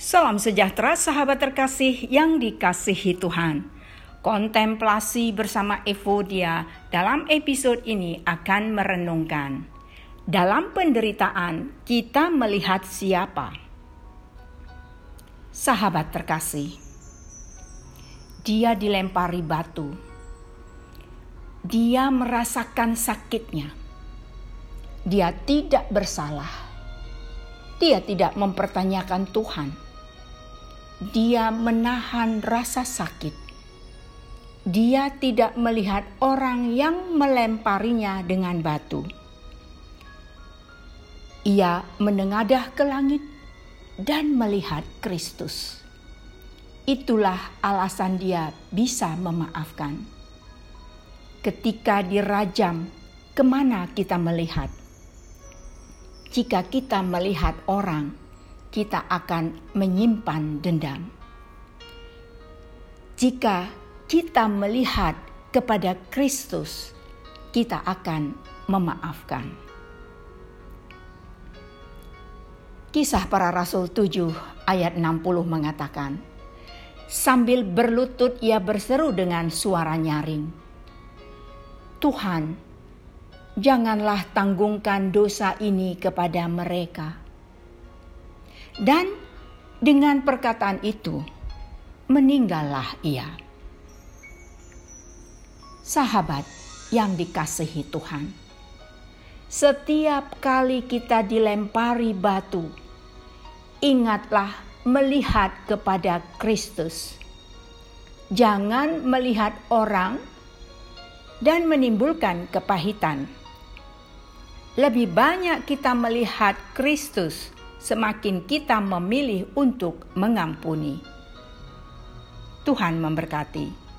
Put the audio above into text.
Salam sejahtera sahabat terkasih yang dikasihi Tuhan. Kontemplasi bersama Evodia dalam episode ini akan merenungkan. Dalam penderitaan kita melihat siapa? Sahabat terkasih. Dia dilempari batu. Dia merasakan sakitnya. Dia tidak bersalah. Dia tidak mempertanyakan Tuhan dia menahan rasa sakit. Dia tidak melihat orang yang melemparinya dengan batu. Ia menengadah ke langit dan melihat Kristus. Itulah alasan dia bisa memaafkan. Ketika dirajam, ke mana kita melihat? Jika kita melihat orang, kita akan menyimpan dendam. Jika kita melihat kepada Kristus, kita akan memaafkan. Kisah para Rasul 7 ayat 60 mengatakan, Sambil berlutut ia berseru dengan suara nyaring, Tuhan, janganlah tanggungkan dosa ini kepada mereka dan dengan perkataan itu, meninggallah ia. Sahabat yang dikasihi Tuhan, setiap kali kita dilempari batu, ingatlah melihat kepada Kristus. Jangan melihat orang dan menimbulkan kepahitan. Lebih banyak kita melihat Kristus semakin kita memilih untuk mengampuni. Tuhan memberkati.